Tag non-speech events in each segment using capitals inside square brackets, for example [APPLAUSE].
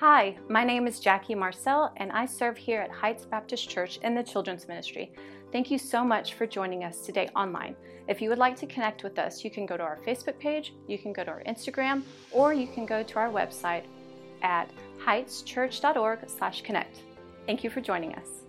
Hi, my name is Jackie Marcel, and I serve here at Heights Baptist Church in the Children's Ministry. Thank you so much for joining us today online. If you would like to connect with us, you can go to our Facebook page, you can go to our Instagram, or you can go to our website at heightschurch.org/connect. Thank you for joining us.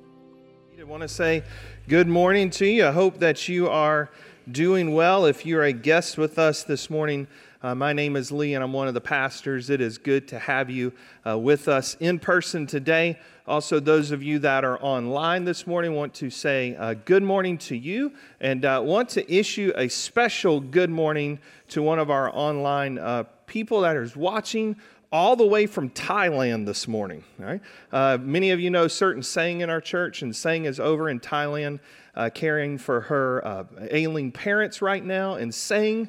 I want to say good morning to you. I hope that you are doing well. If you're a guest with us this morning, uh, my name is Lee, and I'm one of the pastors. It is good to have you uh, with us in person today. Also, those of you that are online this morning want to say uh, good morning to you and uh, want to issue a special good morning to one of our online uh, people that is watching all the way from Thailand this morning. Right? Uh, many of you know certain Sang in our church, and Sang is over in Thailand, uh, caring for her uh, ailing parents right now, and Sang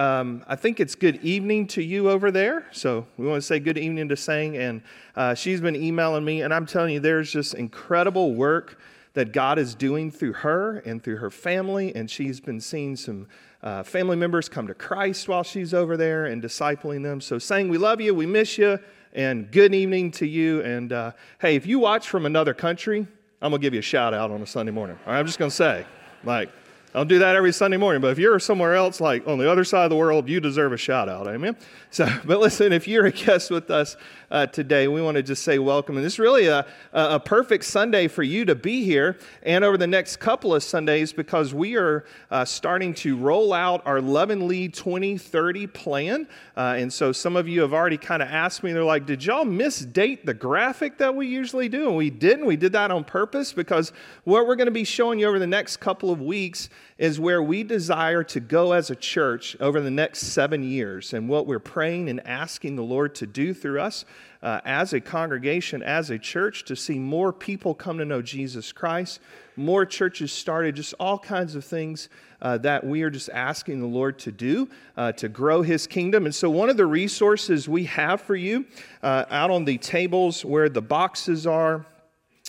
um, I think it's good evening to you over there. So we want to say good evening to Sang. And uh, she's been emailing me, and I'm telling you, there's just incredible work that God is doing through her and through her family. And she's been seeing some uh, family members come to Christ while she's over there and discipling them. So, Sang, we love you, we miss you, and good evening to you. And uh, hey, if you watch from another country, I'm going to give you a shout out on a Sunday morning. All right, I'm just going to say, like, I don't do that every Sunday morning, but if you're somewhere else, like on the other side of the world, you deserve a shout out. Amen. So, [LAUGHS] but listen, if you're a guest with us uh, today, we want to just say welcome. And this is really a, a perfect Sunday for you to be here and over the next couple of Sundays because we are uh, starting to roll out our Love and Lead 2030 plan. Uh, and so some of you have already kind of asked me, they're like, did y'all misdate the graphic that we usually do? And we didn't. We did that on purpose because what we're going to be showing you over the next couple of weeks is where we desire to go as a church over the next seven years and what we're praying and asking the Lord to do through us uh, as a congregation, as a church, to see more people come to know Jesus Christ, more churches started, just all kinds of things uh, that we are just asking the Lord to do uh, to grow His kingdom. And so, one of the resources we have for you uh, out on the tables where the boxes are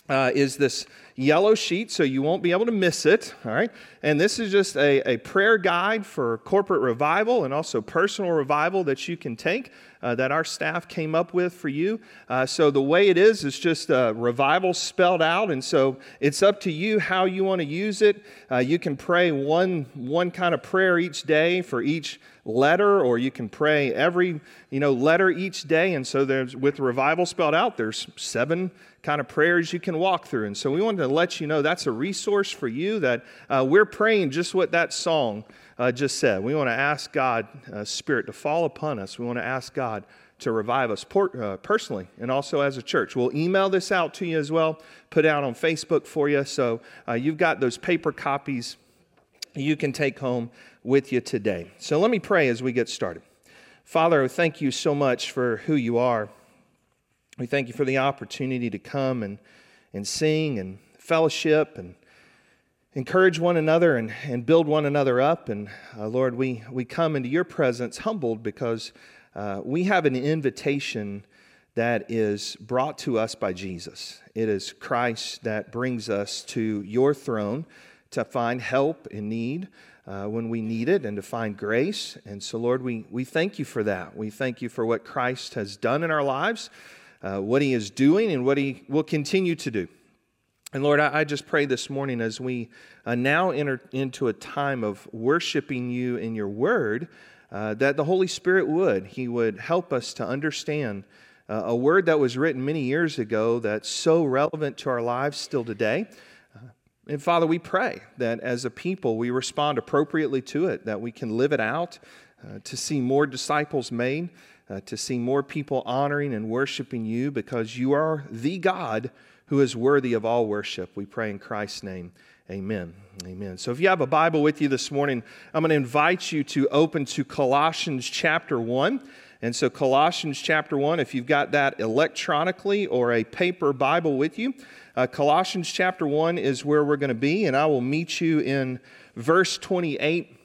uh, is this yellow sheet, so you won't be able to miss it. All right. And this is just a, a prayer guide for corporate revival and also personal revival that you can take uh, that our staff came up with for you. Uh, so the way it is is just uh, revival spelled out, and so it's up to you how you want to use it. Uh, you can pray one one kind of prayer each day for each letter, or you can pray every you know letter each day. And so there's with revival spelled out, there's seven kind of prayers you can walk through. And so we wanted to let you know that's a resource for you that uh, we're praying just what that song uh, just said. We want to ask God, uh, Spirit, to fall upon us. We want to ask God to revive us por- uh, personally and also as a church. We'll email this out to you as well, put out on Facebook for you. So uh, you've got those paper copies you can take home with you today. So let me pray as we get started. Father, thank you so much for who you are. We thank you for the opportunity to come and, and sing and fellowship and encourage one another and, and build one another up. And uh, Lord, we, we come into your presence humbled because uh, we have an invitation that is brought to us by Jesus. It is Christ that brings us to your throne to find help in need. Uh, when we need it and to find grace. And so, Lord, we, we thank you for that. We thank you for what Christ has done in our lives, uh, what he is doing, and what he will continue to do. And Lord, I, I just pray this morning as we uh, now enter into a time of worshiping you in your word, uh, that the Holy Spirit would. He would help us to understand uh, a word that was written many years ago that's so relevant to our lives still today. Uh, and Father, we pray that as a people we respond appropriately to it, that we can live it out, uh, to see more disciples made, uh, to see more people honoring and worshiping you because you are the God who is worthy of all worship. We pray in Christ's name. Amen. Amen. So if you have a Bible with you this morning, I'm going to invite you to open to Colossians chapter 1. And so, Colossians chapter 1, if you've got that electronically or a paper Bible with you, uh, Colossians chapter 1 is where we're going to be, and I will meet you in verse 28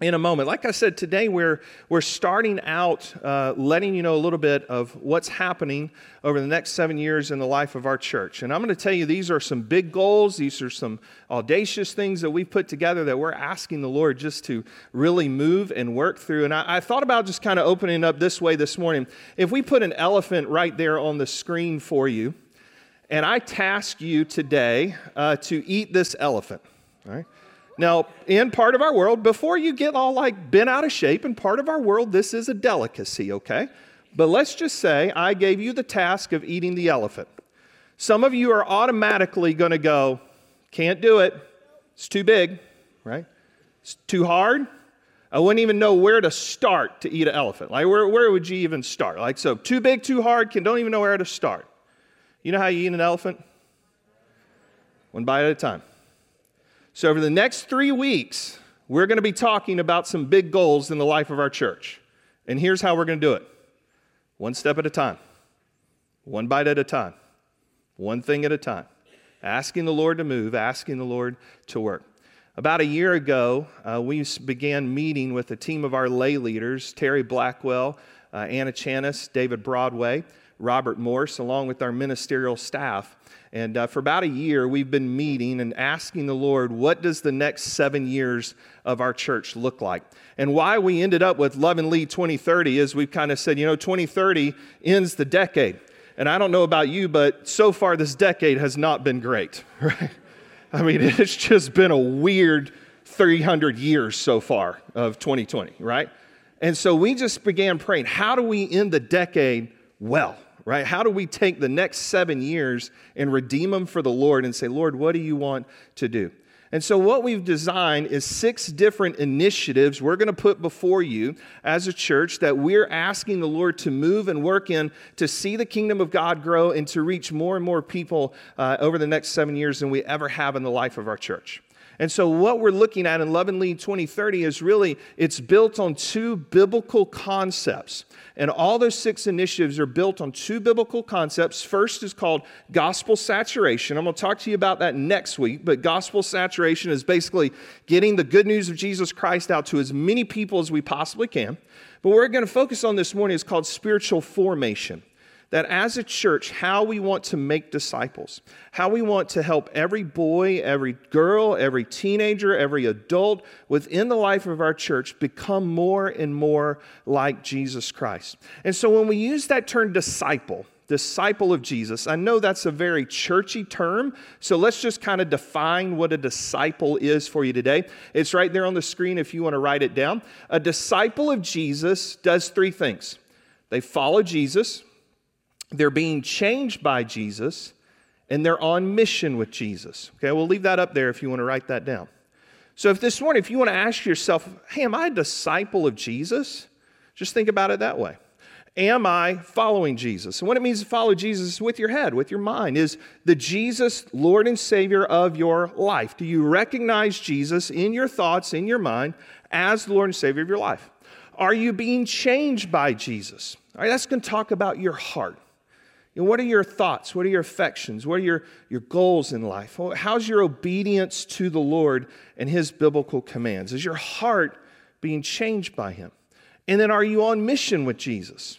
in a moment. Like I said, today we're, we're starting out uh, letting you know a little bit of what's happening over the next seven years in the life of our church. And I'm going to tell you these are some big goals, these are some audacious things that we've put together that we're asking the Lord just to really move and work through. And I, I thought about just kind of opening up this way this morning. If we put an elephant right there on the screen for you, and I task you today uh, to eat this elephant, all right? Now, in part of our world, before you get all like bent out of shape, in part of our world, this is a delicacy, okay? But let's just say I gave you the task of eating the elephant. Some of you are automatically going to go, can't do it. It's too big, right? It's too hard. I wouldn't even know where to start to eat an elephant. Like, where, where would you even start? Like, so too big, too hard, can, don't even know where to start. You know how you eat an elephant? One bite at a time. So, over the next three weeks, we're going to be talking about some big goals in the life of our church. And here's how we're going to do it one step at a time, one bite at a time, one thing at a time. Asking the Lord to move, asking the Lord to work. About a year ago, uh, we began meeting with a team of our lay leaders Terry Blackwell, uh, Anna Chanis, David Broadway, Robert Morse, along with our ministerial staff. And uh, for about a year, we've been meeting and asking the Lord, what does the next seven years of our church look like? And why we ended up with Love and Lead 2030 is we've kind of said, you know, 2030 ends the decade. And I don't know about you, but so far this decade has not been great, [LAUGHS] right? I mean, it's just been a weird 300 years so far of 2020, right? And so we just began praying, how do we end the decade well? Right? How do we take the next seven years and redeem them for the Lord and say, Lord, what do you want to do? And so, what we've designed is six different initiatives we're going to put before you as a church that we're asking the Lord to move and work in to see the kingdom of God grow and to reach more and more people uh, over the next seven years than we ever have in the life of our church. And so what we're looking at in Love and Lead 2030 is really it's built on two biblical concepts. And all those six initiatives are built on two biblical concepts. First is called gospel saturation. I'm going to talk to you about that next week, but gospel saturation is basically getting the good news of Jesus Christ out to as many people as we possibly can. But what we're going to focus on this morning is called spiritual formation that as a church, how we want to make disciples, how we want to help every boy, every girl, every teenager, every adult within the life of our church become more and more like Jesus Christ. And so when we use that term disciple, disciple of Jesus. I know that's a very churchy term, so let's just kind of define what a disciple is for you today. It's right there on the screen if you want to write it down. A disciple of Jesus does three things they follow Jesus, they're being changed by Jesus, and they're on mission with Jesus. Okay, we'll leave that up there if you want to write that down. So, if this morning, if you want to ask yourself, hey, am I a disciple of Jesus? Just think about it that way. Am I following Jesus? And what it means to follow Jesus with your head, with your mind. Is the Jesus Lord and Savior of your life? Do you recognize Jesus in your thoughts, in your mind, as the Lord and Savior of your life? Are you being changed by Jesus? All right, that's going to talk about your heart. You know, what are your thoughts? What are your affections? What are your, your goals in life? How's your obedience to the Lord and His biblical commands? Is your heart being changed by Him? And then are you on mission with Jesus?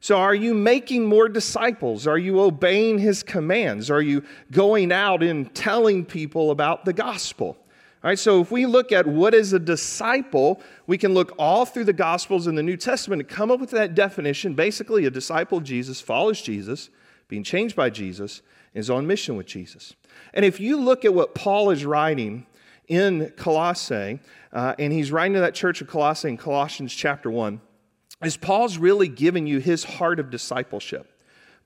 So, are you making more disciples? Are you obeying His commands? Are you going out and telling people about the gospel? All right, so if we look at what is a disciple, we can look all through the Gospels and the New Testament and come up with that definition. Basically, a disciple of Jesus follows Jesus, being changed by Jesus, is on mission with Jesus. And if you look at what Paul is writing in Colossae, uh, and he's writing to that church of Colossae in Colossians chapter 1, is Paul's really giving you his heart of discipleship.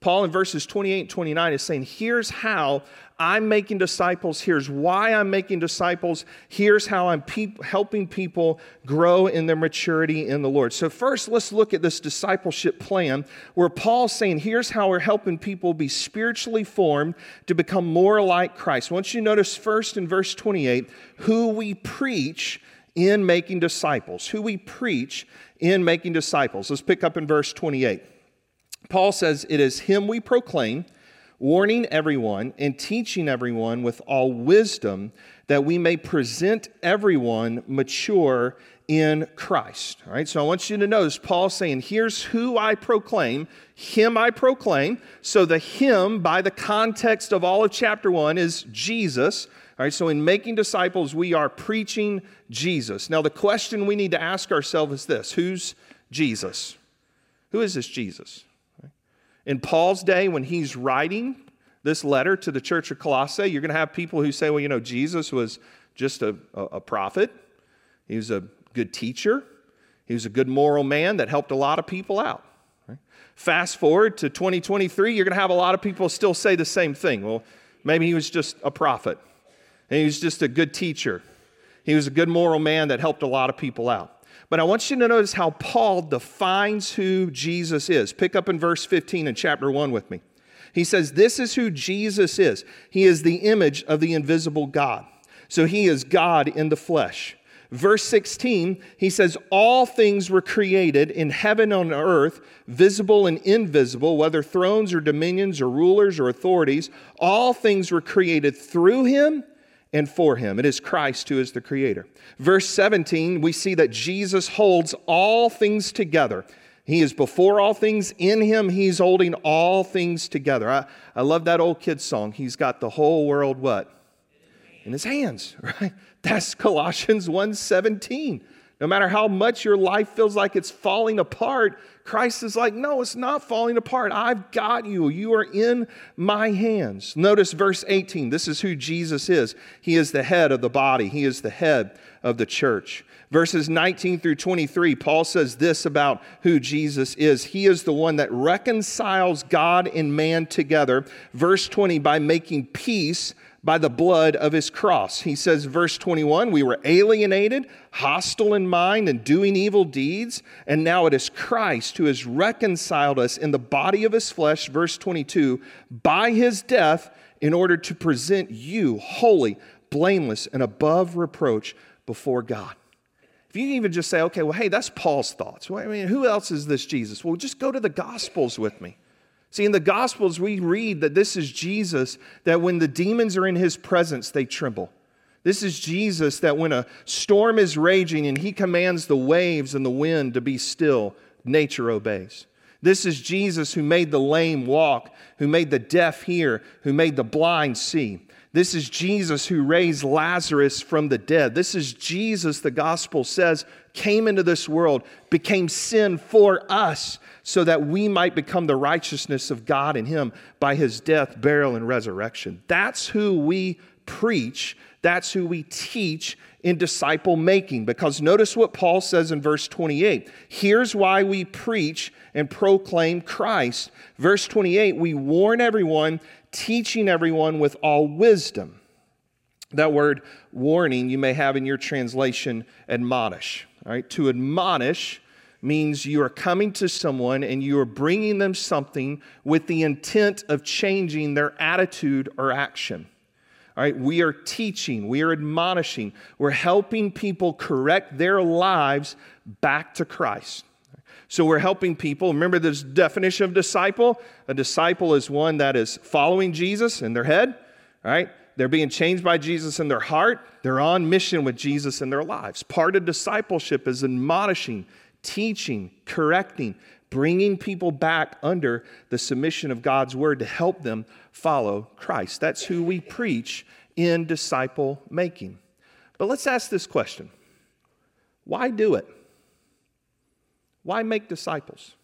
Paul in verses 28 and 29 is saying, Here's how I'm making disciples. Here's why I'm making disciples. Here's how I'm pe- helping people grow in their maturity in the Lord. So, first, let's look at this discipleship plan where Paul's saying, Here's how we're helping people be spiritually formed to become more like Christ. Once you notice first in verse 28, who we preach in making disciples, who we preach in making disciples. Let's pick up in verse 28. Paul says, It is him we proclaim, warning everyone and teaching everyone with all wisdom, that we may present everyone mature in Christ. All right, so I want you to notice Paul saying, Here's who I proclaim, him I proclaim. So the him, by the context of all of chapter one, is Jesus. All right, so in making disciples, we are preaching Jesus. Now, the question we need to ask ourselves is this Who's Jesus? Who is this Jesus? In Paul's day, when he's writing this letter to the church of Colossae, you're going to have people who say, well, you know, Jesus was just a, a, prophet, he was a good teacher, he was a good moral man that helped a lot of people out. Fast forward to 2023, you're going to have a lot of people still say the same thing. Well, maybe he was just a prophet, and he was just a good teacher. He was a good moral man that helped a lot of people out. But I want you to notice how Paul defines who Jesus is. Pick up in verse 15 in chapter 1 with me. He says, This is who Jesus is. He is the image of the invisible God. So he is God in the flesh. Verse 16, he says, All things were created in heaven and on earth, visible and invisible, whether thrones or dominions or rulers or authorities. All things were created through him and for him. It is Christ who is the creator. Verse 17, we see that Jesus holds all things together. He is before all things. In him, he's holding all things together. I, I love that old kid's song. He's got the whole world what? In his hands, [LAUGHS] right? That's Colossians 1:17. No matter how much your life feels like it's falling apart, Christ is like, No, it's not falling apart. I've got you. You are in my hands. Notice verse 18. This is who Jesus is. He is the head of the body, He is the head of the church. Verses 19 through 23, Paul says this about who Jesus is. He is the one that reconciles God and man together. Verse 20, by making peace by the blood of his cross. He says, verse 21, we were alienated, hostile in mind, and doing evil deeds, and now it is Christ who has reconciled us in the body of his flesh, verse 22, by his death, in order to present you holy, blameless, and above reproach before God. If you can even just say, okay, well, hey, that's Paul's thoughts. Well, I mean, who else is this Jesus? Well, just go to the Gospels with me. See, in the Gospels, we read that this is Jesus, that when the demons are in his presence, they tremble. This is Jesus, that when a storm is raging and he commands the waves and the wind to be still, nature obeys. This is Jesus who made the lame walk, who made the deaf hear, who made the blind see. This is Jesus who raised Lazarus from the dead. This is Jesus, the gospel says, came into this world, became sin for us, so that we might become the righteousness of God in him by his death, burial, and resurrection. That's who we preach. That's who we teach in disciple making. Because notice what Paul says in verse 28. Here's why we preach and proclaim Christ. Verse 28 we warn everyone, teaching everyone with all wisdom. That word warning you may have in your translation admonish. All right, to admonish means you are coming to someone and you are bringing them something with the intent of changing their attitude or action. All right, we are teaching, we are admonishing, we're helping people correct their lives back to Christ. So we're helping people. Remember this definition of disciple? A disciple is one that is following Jesus in their head, right? They're being changed by Jesus in their heart. They're on mission with Jesus in their lives. Part of discipleship is admonishing, teaching, correcting, bringing people back under the submission of God's word to help them follow Christ. That's who we preach in disciple making. But let's ask this question why do it? Why make disciples?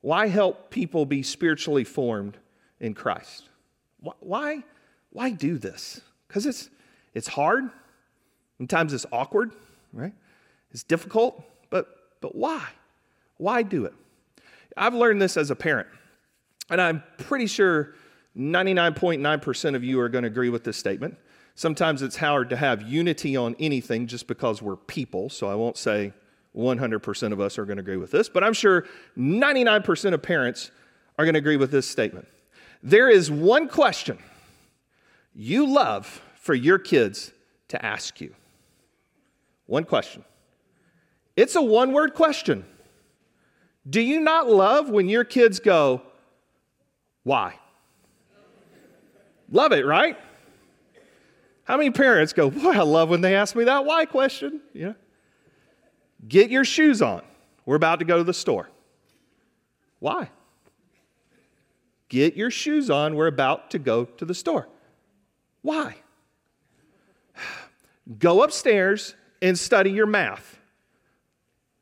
Why help people be spiritually formed in Christ? Why, why do this? Because it's, it's hard. Sometimes it's awkward, right? It's difficult. But but why? Why do it? I've learned this as a parent, and I'm pretty sure 99.9% of you are going to agree with this statement. Sometimes it's hard to have unity on anything just because we're people, so I won't say 100% of us are going to agree with this, but I'm sure 99% of parents are going to agree with this statement. There is one question you love for your kids to ask you. One question. It's a one word question. Do you not love when your kids go, Why? Love it, right? How many parents go, Boy, I love when they ask me that why question? You know? Get your shoes on. We're about to go to the store. Why? Get your shoes on. We're about to go to the store. Why? Go upstairs and study your math.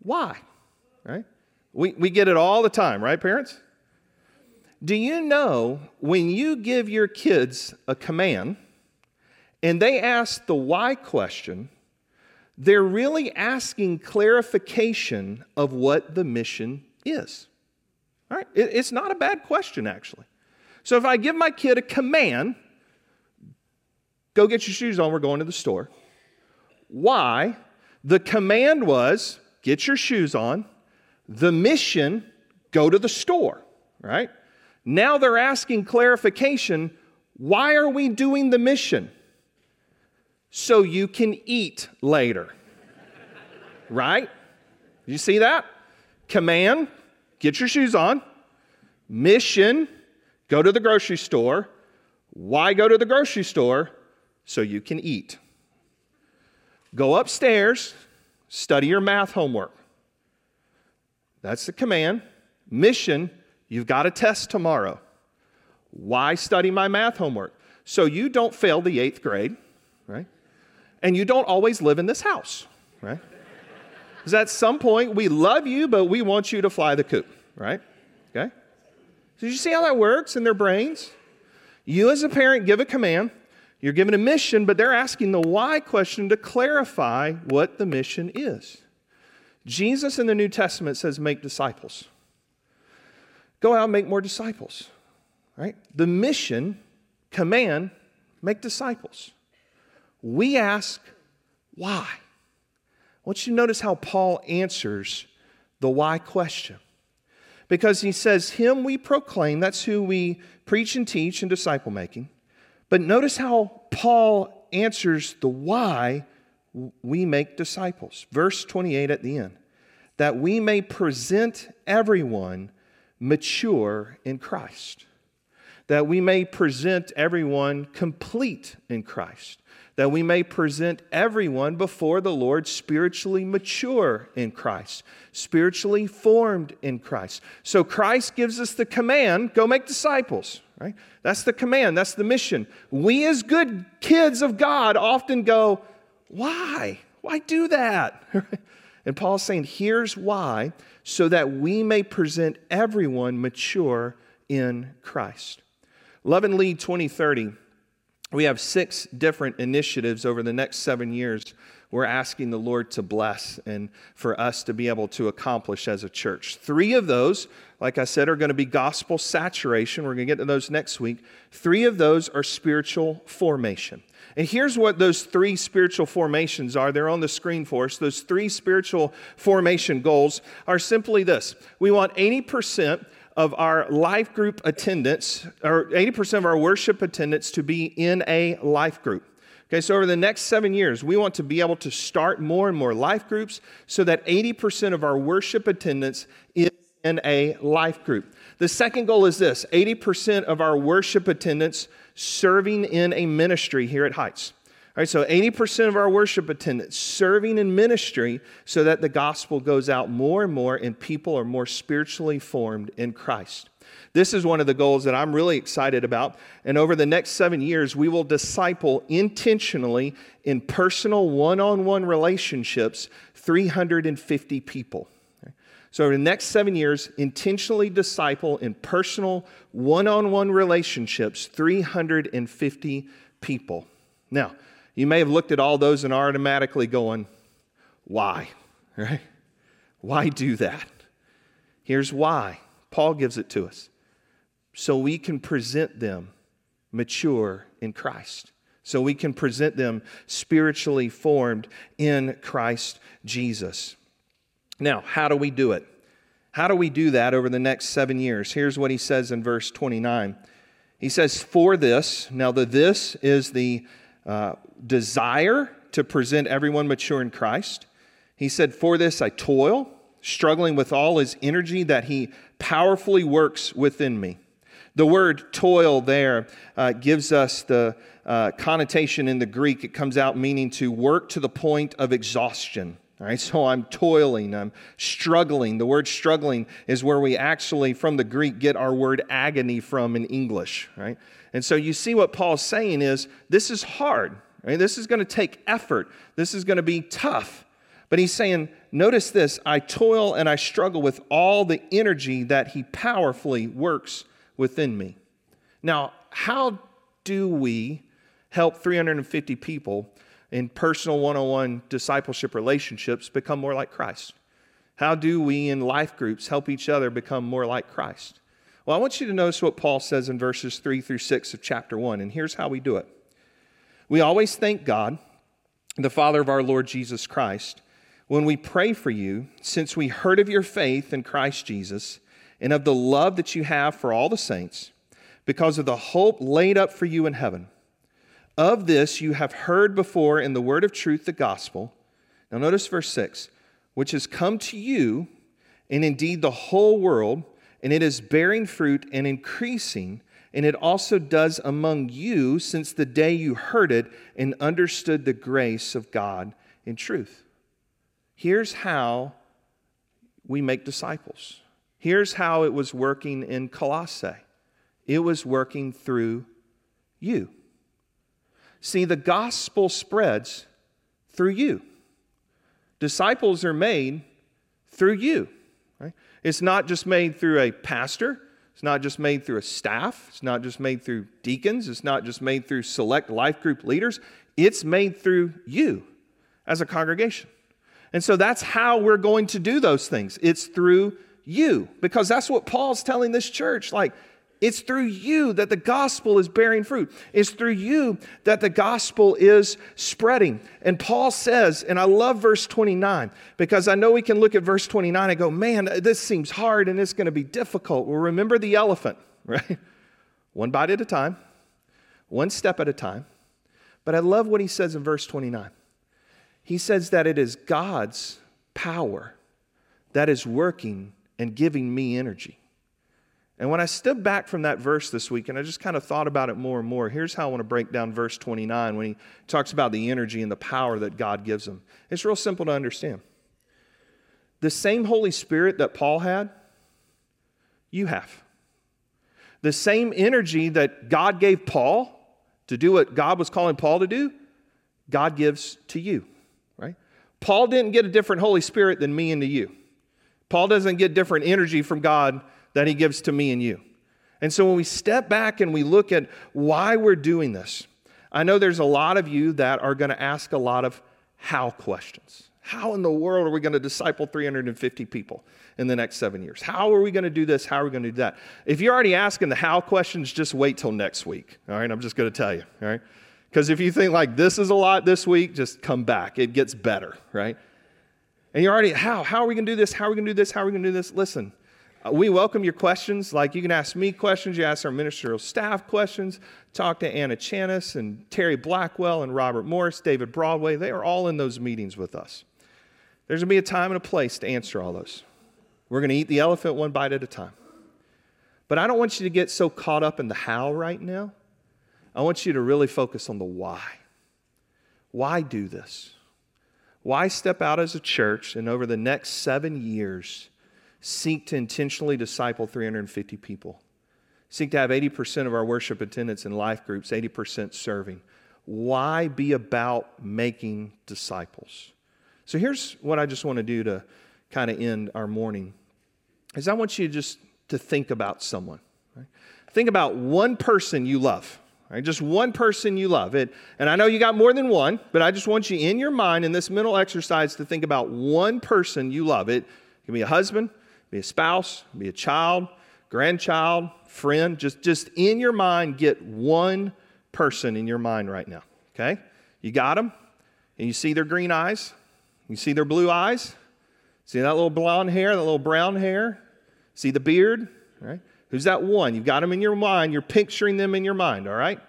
Why? Right? We, we get it all the time, right, parents? Do you know when you give your kids a command and they ask the why question, they're really asking clarification of what the mission is? Right? It, it's not a bad question, actually. So if I give my kid a command, go get your shoes on, we're going to the store. Why? The command was get your shoes on. The mission, go to the store, right? Now they're asking clarification why are we doing the mission? So you can eat later, right? You see that? Command, get your shoes on. Mission, go to the grocery store. Why go to the grocery store? So you can eat. Go upstairs, study your math homework. That's the command. Mission, you've got a test tomorrow. Why study my math homework? So you don't fail the eighth grade, right? And you don't always live in this house, right? Because at some point we love you, but we want you to fly the coop, right? Okay? So you see how that works in their brains? You as a parent give a command, you're given a mission, but they're asking the why question to clarify what the mission is. Jesus in the New Testament says, make disciples. Go out and make more disciples. Right? The mission, command, make disciples. We ask, why? I want you to notice how Paul answers the why question. Because he says, Him we proclaim, that's who we preach and teach in disciple making. But notice how Paul answers the why we make disciples. Verse 28 at the end that we may present everyone mature in Christ, that we may present everyone complete in Christ, that we may present everyone before the Lord spiritually mature in Christ, spiritually formed in Christ. So Christ gives us the command go make disciples right? That's the command, that's the mission. We, as good kids of God, often go, Why? Why do that? [LAUGHS] and Paul's saying, Here's why, so that we may present everyone mature in Christ. Love and Lead 2030, we have six different initiatives over the next seven years we're asking the Lord to bless and for us to be able to accomplish as a church. Three of those, like I said, are going to be gospel saturation. We're going to get to those next week. Three of those are spiritual formation. And here's what those three spiritual formations are. They're on the screen for us. Those three spiritual formation goals are simply this we want 80% of our life group attendance, or 80% of our worship attendance, to be in a life group. Okay, so over the next seven years, we want to be able to start more and more life groups so that 80% of our worship attendance is in a life group. The second goal is this 80% of our worship attendance serving in a ministry here at Heights. All right, so 80% of our worship attendance serving in ministry so that the gospel goes out more and more and people are more spiritually formed in Christ. This is one of the goals that I'm really excited about. And over the next seven years, we will disciple intentionally in personal one on one relationships 350 people. So, over the next seven years, intentionally disciple in personal one on one relationships 350 people. Now, you may have looked at all those and are automatically going, why? Right? Why do that? Here's why. Paul gives it to us so we can present them mature in Christ. So we can present them spiritually formed in Christ Jesus. Now, how do we do it? How do we do that over the next seven years? Here's what he says in verse 29. He says, For this, now the this is the uh, desire to present everyone mature in Christ. He said, For this I toil, struggling with all his energy that he powerfully works within me. The word toil there uh, gives us the uh, connotation in the Greek. It comes out meaning to work to the point of exhaustion. All right, so I'm toiling, I'm struggling. The word struggling is where we actually, from the Greek, get our word agony from in English, right? And so you see what Paul's saying is this is hard, right? This is going to take effort, this is going to be tough. But he's saying, notice this I toil and I struggle with all the energy that he powerfully works within me. Now, how do we help 350 people in personal one on one discipleship relationships become more like Christ? How do we in life groups help each other become more like Christ? Well, I want you to notice what Paul says in verses 3 through 6 of chapter 1, and here's how we do it. We always thank God, the Father of our Lord Jesus Christ when we pray for you, since we heard of your faith in Christ Jesus and of the love that you have for all the saints, because of the hope laid up for you in heaven. Of this you have heard before in the word of truth, the gospel. Now, notice verse 6 which has come to you, and indeed the whole world, and it is bearing fruit and increasing, and it also does among you since the day you heard it and understood the grace of God in truth. Here's how we make disciples. Here's how it was working in Colossae it was working through you. See, the gospel spreads through you. Disciples are made through you. It's not just made through a pastor. It's not just made through a staff. It's not just made through deacons. It's not just made through select life group leaders. It's made through you as a congregation. And so that's how we're going to do those things. It's through you, because that's what Paul's telling this church. Like, it's through you that the gospel is bearing fruit. It's through you that the gospel is spreading. And Paul says, and I love verse 29 because I know we can look at verse 29 and go, man, this seems hard and it's going to be difficult. Well, remember the elephant, [LAUGHS] right? One bite at a time, one step at a time. But I love what he says in verse 29. He says that it is God's power that is working and giving me energy. And when I stood back from that verse this week and I just kind of thought about it more and more, here's how I want to break down verse 29 when he talks about the energy and the power that God gives him. It's real simple to understand. The same Holy Spirit that Paul had, you have. The same energy that God gave Paul to do what God was calling Paul to do, God gives to you. Right? Paul didn't get a different Holy Spirit than me and to you. Paul doesn't get different energy from God that he gives to me and you. And so when we step back and we look at why we're doing this, I know there's a lot of you that are going to ask a lot of how questions. How in the world are we going to disciple 350 people in the next seven years? How are we going to do this? How are we going to do that? If you're already asking the how questions, just wait till next week. All right, I'm just going to tell you. All right. Because if you think like this is a lot this week, just come back. It gets better, right? And you're already, how? How are we going to do this? How are we going to do this? How are we going to do this? Listen, Uh, we welcome your questions. Like you can ask me questions, you ask our ministerial staff questions, talk to Anna Chanis and Terry Blackwell and Robert Morris, David Broadway. They are all in those meetings with us. There's going to be a time and a place to answer all those. We're going to eat the elephant one bite at a time. But I don't want you to get so caught up in the how right now I want you to really focus on the why. Why do this? Why step out as a church and over the next seven years seek to intentionally disciple 350 people? Seek to have 80% of our worship attendance in life groups, 80% serving. Why be about making disciples? So here's what I just want to do to kind of end our morning is I want you just to think about someone. Right? Think about one person you love. Right? Just one person you love. It, and I know you got more than one, but I just want you in your mind in this mental exercise to think about one person you love. It can be a husband, be a spouse, be a child, grandchild, friend. Just, just in your mind, get one person in your mind right now. Okay? You got them, and you see their green eyes, you see their blue eyes, see that little blonde hair, that little brown hair, see the beard, right? Who's that one? You've got them in your mind. You're picturing them in your mind, all right?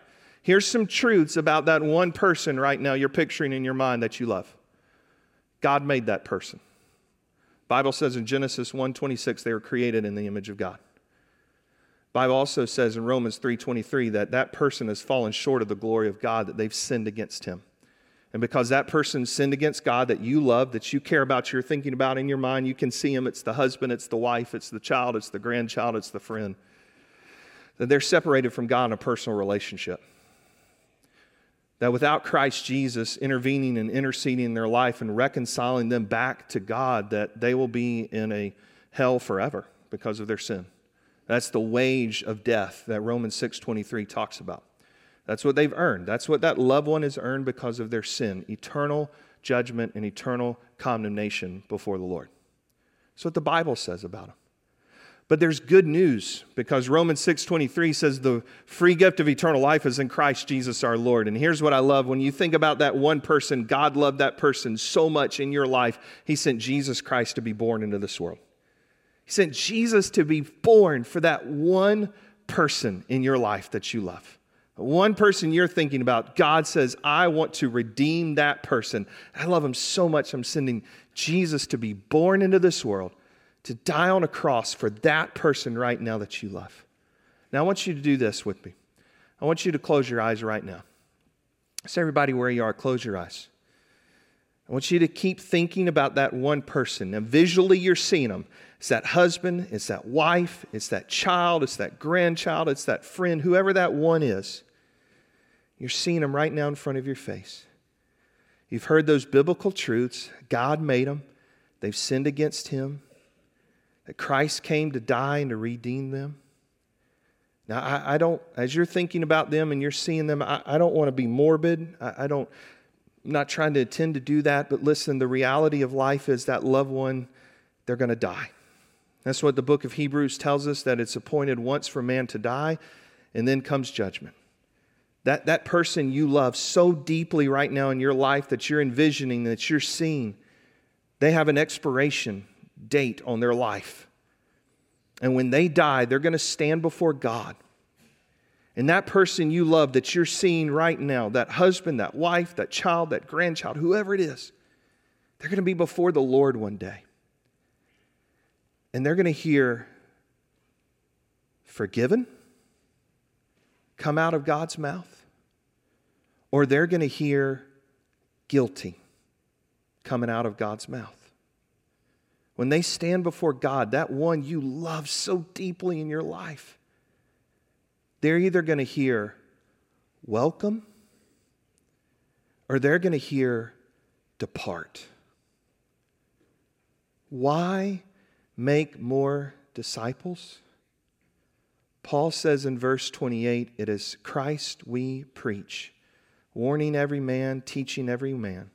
Here's some truths about that one person right now you're picturing in your mind that you love. God made that person. Bible says in Genesis 1:26 they were created in the image of God. Bible also says in Romans 3:23 that that person has fallen short of the glory of God that they've sinned against him. And because that person sinned against God that you love, that you care about, you're thinking about in your mind, you can see him. It's the husband, it's the wife, it's the child, it's the grandchild, it's the friend. That they're separated from God in a personal relationship. That without Christ Jesus intervening and interceding in their life and reconciling them back to God, that they will be in a hell forever because of their sin. That's the wage of death that Romans 6:23 talks about. That's what they've earned. That's what that loved one has earned because of their sin eternal judgment and eternal condemnation before the Lord. That's what the Bible says about them. But there's good news because Romans 6:23 says the free gift of eternal life is in Christ Jesus our Lord. And here's what I love when you think about that one person, God loved that person so much in your life, he sent Jesus Christ to be born into this world. He sent Jesus to be born for that one person in your life that you love. One person you're thinking about, God says, I want to redeem that person. I love him so much, I'm sending Jesus to be born into this world, to die on a cross for that person right now that you love. Now, I want you to do this with me. I want you to close your eyes right now. So, everybody, where you are, close your eyes. I want you to keep thinking about that one person. Now, visually, you're seeing them. It's that husband, it's that wife, it's that child, it's that grandchild, it's that friend, whoever that one is. You're seeing them right now in front of your face. You've heard those biblical truths. God made them, they've sinned against Him, that Christ came to die and to redeem them. Now, I, I don't, as you're thinking about them and you're seeing them, I, I don't want to be morbid. I, I don't, I'm not trying to intend to do that, but listen, the reality of life is that loved one, they're going to die. That's what the book of Hebrews tells us that it's appointed once for man to die, and then comes judgment. That, that person you love so deeply right now in your life that you're envisioning, that you're seeing, they have an expiration date on their life. And when they die, they're going to stand before God. And that person you love that you're seeing right now, that husband, that wife, that child, that grandchild, whoever it is, they're going to be before the Lord one day. And they're going to hear, forgiven come out of God's mouth, or they're going to hear guilty coming out of God's mouth. When they stand before God, that one you love so deeply in your life, they're either going to hear welcome or they're going to hear depart. Why make more disciples? Paul says in verse 28 it is Christ we preach, warning every man, teaching every man,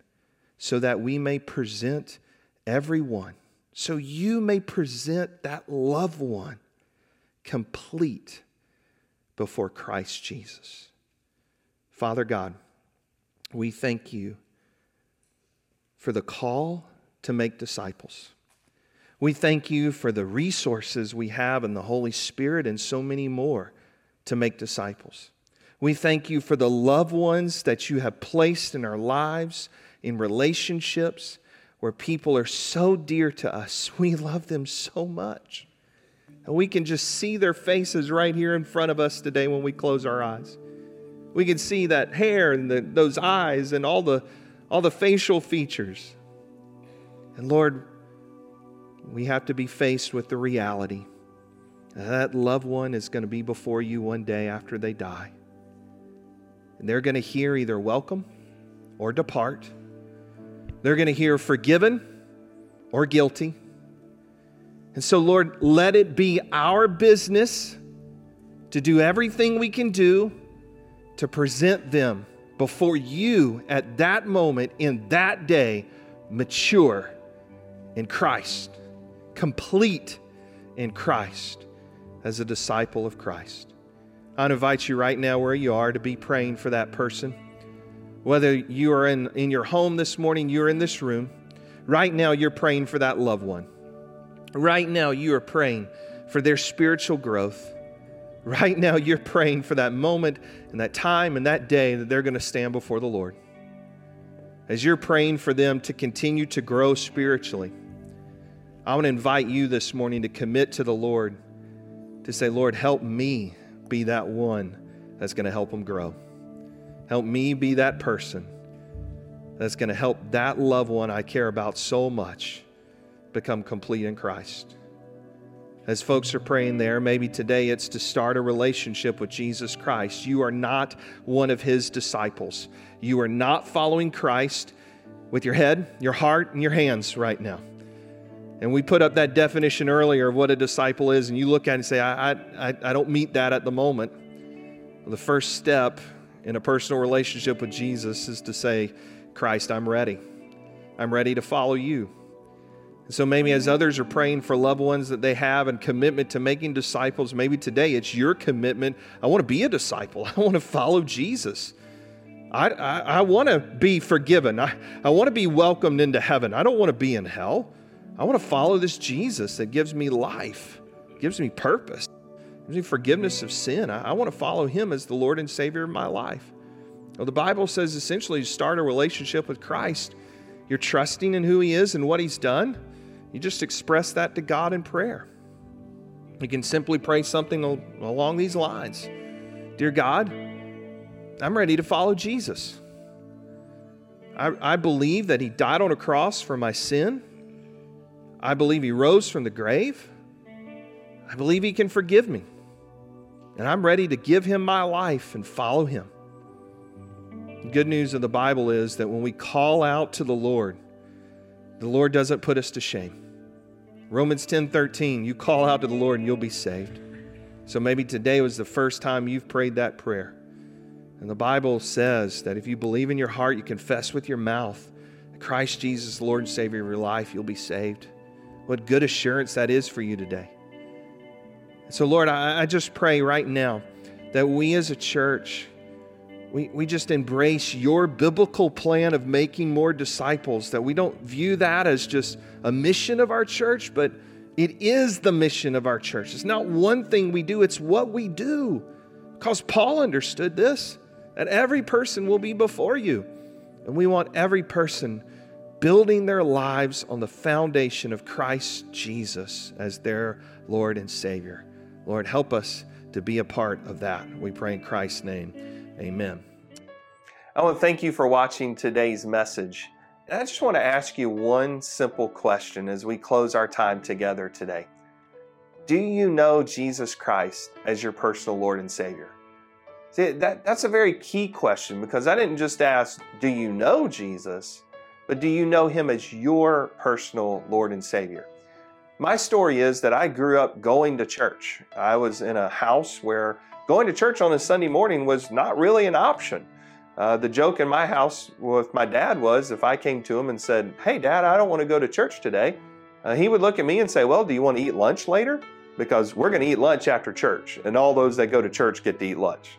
so that we may present everyone, so you may present that loved one complete before Christ Jesus. Father God, we thank you for the call to make disciples. We thank you for the resources we have in the Holy Spirit and so many more to make disciples. We thank you for the loved ones that you have placed in our lives, in relationships where people are so dear to us. [LAUGHS] We love them so much. And we can just see their faces right here in front of us today when we close our eyes. We can see that hair and the, those eyes and all the, all the facial features. And Lord, we have to be faced with the reality that loved one is going to be before you one day after they die. And they're going to hear either welcome or depart. They're going to hear forgiven or guilty. And so, Lord, let it be our business to do everything we can do to present them before you at that moment in that day, mature in Christ complete in Christ as a disciple of Christ. I invite you right now, where you are, to be praying for that person. Whether you are in, in your home this morning, you're in this room, right now you're praying for that loved one. Right now you are praying for their spiritual growth. Right now you're praying for that moment and that time and that day that they're going to stand before the Lord. As you're praying for them to continue to grow spiritually I want to invite you this morning to commit to the Lord to say, Lord, help me be that one that's going to help them grow. Help me be that person that's going to help that loved one I care about so much become complete in Christ. As folks are praying there, maybe today it's to start a relationship with Jesus Christ. You are not one of his disciples. You are not following Christ with your head, your heart, and your hands right now. And we put up that definition earlier of what a disciple is, and you look at it and say, I, I, I don't meet that at the moment. Well, the first step in a personal relationship with Jesus is to say, Christ, I'm ready. I'm ready to follow you. And so maybe as others are praying for loved ones that they have and commitment to making disciples, maybe today it's your commitment. I want to be a disciple. [LAUGHS] I want to follow Jesus. I, I, I want to be forgiven. I, I want to be welcomed into heaven. I don't want to be in hell. I want to follow this Jesus that gives me life, gives me purpose, me forgiveness of sin. I, I want to follow him as the Lord and Savior of my life. Well, the Bible says essentially to start a relationship with Christ, you're trusting in who he is and what he's done. You just express that to God in prayer. You can simply pray something along these lines Dear God, I'm ready to follow Jesus. I, I believe that he died on a cross for my sin. I believe he rose from the grave. I believe he can forgive me. And I'm ready to give him my life and follow him. The good news of the Bible is that when we call out to the Lord, the Lord doesn't put us to shame. Romans 10:13, you call out to the Lord and you'll be saved. So maybe today was the first time you've prayed that prayer. And the Bible says that if you believe in your heart, you confess with your mouth Christ Jesus, Lord and Savior of your life, you'll be saved. What good assurance that is for you today. So, Lord, I, I just pray right now that we as a church, we, we just embrace your biblical plan of making more disciples, that we don't view that as just a mission of our church, but it is the mission of our church. It's not one thing we do, it's what we do. Because Paul understood this that every person will be before you. And we want every person building their lives on the foundation of Christ Jesus as their Lord and Savior. Lord, help us to be a part of that. We pray in Christ's name. Amen. I want to thank you for watching today's message. And I just want to ask you one simple question as we close our time together today. Do you know Jesus Christ as your personal Lord and Savior? See, that, that's a very key question because I didn't just ask, Do you know Jesus? but do you know Him as your personal Lord and Savior? My story is that I grew up going to church. I was in a house where going to church on a Sunday morning was not really an option. Uh, the joke in my house with my dad was if I came to him and said, Hey, dad, I don't want to go to church today, uh, he would look at me and say, Well, do you want to eat lunch later? Because we're going to eat lunch after church, and all those that go to church get to eat lunch.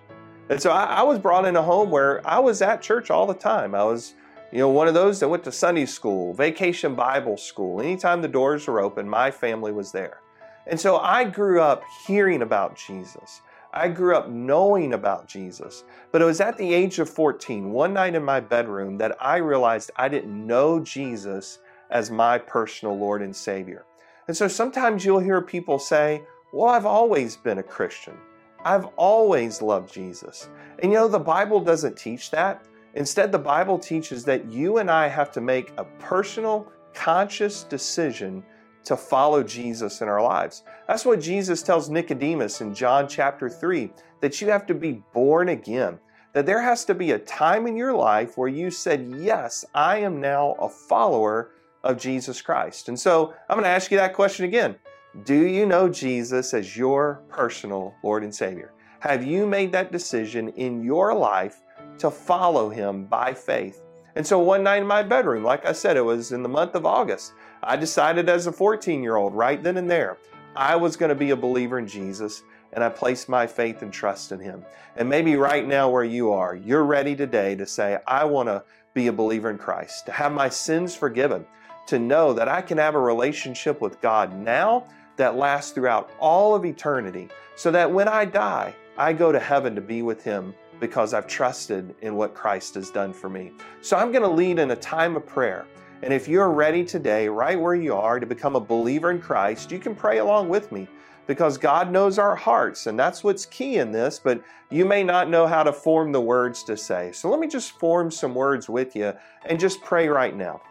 And so I, I, was brought in a home where I was at church all the time. I was, you know, one of those that went to Sunday school, vacation Bible school. Anytime the doors were open, my family was there. And so I grew up hearing about Jesus. I grew up knowing about Jesus. But it was at the age of 14, one night in my bedroom, that I realized I didn't know Jesus as my personal Lord and Savior. And so sometimes you'll hear people say, Well, I've always been a Christian. I've always loved Jesus. And you know, the Bible doesn't teach that. Instead, the Bible teaches that you and I have to make a personal, conscious decision to follow Jesus in our lives. That's what Jesus tells Nicodemus in John chapter 3 that you have to be born again. That there has to be a time in your life where you said, Yes, I am now a follower of Jesus Christ. And so I'm going to ask you that question again. Do you know Jesus as your personal Lord and Savior? Have you made that decision in your life to follow Him by faith? And so one night in my bedroom, like I said, it was in the month of August, I decided as a 14 year old, right then and there, I was going to be a believer in Jesus and I placed my faith and trust in Him. And maybe right now, where you are, you're ready today to say, I want to be a believer in Christ, to have my sins forgiven, to know that I can have a relationship with God now that lasts throughout all of eternity, so that when I die, I go to heaven to be with Him because I've trusted in what Christ has done for me. So I'm going to lead in a time of prayer. And if you're ready today, right where you are, to become a believer in Christ, you can pray along with me. because God knows our hearts, and that's what's key in this, but you may not know how to form the words to say. So let me just form some words with you and just pray right now.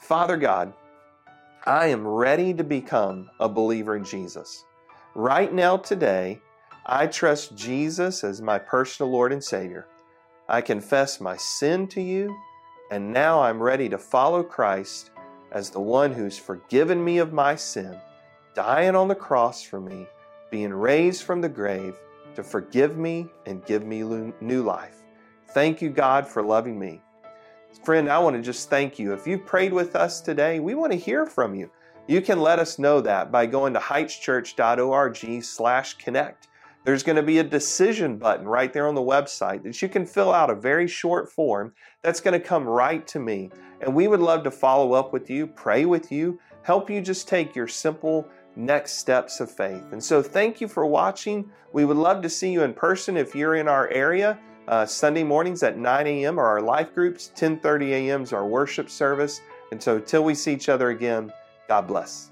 Father God, I am ready to become a believer in Jesus. Right now, today, I trust Jesus as my personal Lord and Savior. I confess my sin to you, and now I'm ready to follow Christ as the one who's forgiven me of my sin dying on the cross for me, being raised from the grave to forgive me and give me new life. Thank you, God, for loving me. Friend, I want to just thank you. If you prayed with us today, we want to hear from you. You can let us know that by going to heightschurch.org slash connect. There's going to be a decision button right there on the website that you can fill out a very short form that's going to come right to me. And we would love to follow up with you, pray with you, help you just take your simple next steps of faith. And so, thank you for watching. We would love to see you in person if you're in our area. Uh, Sunday mornings at 9 a.m. are our life groups. 10:30 a.m. is our worship service. And so, till we see each other again, God bless.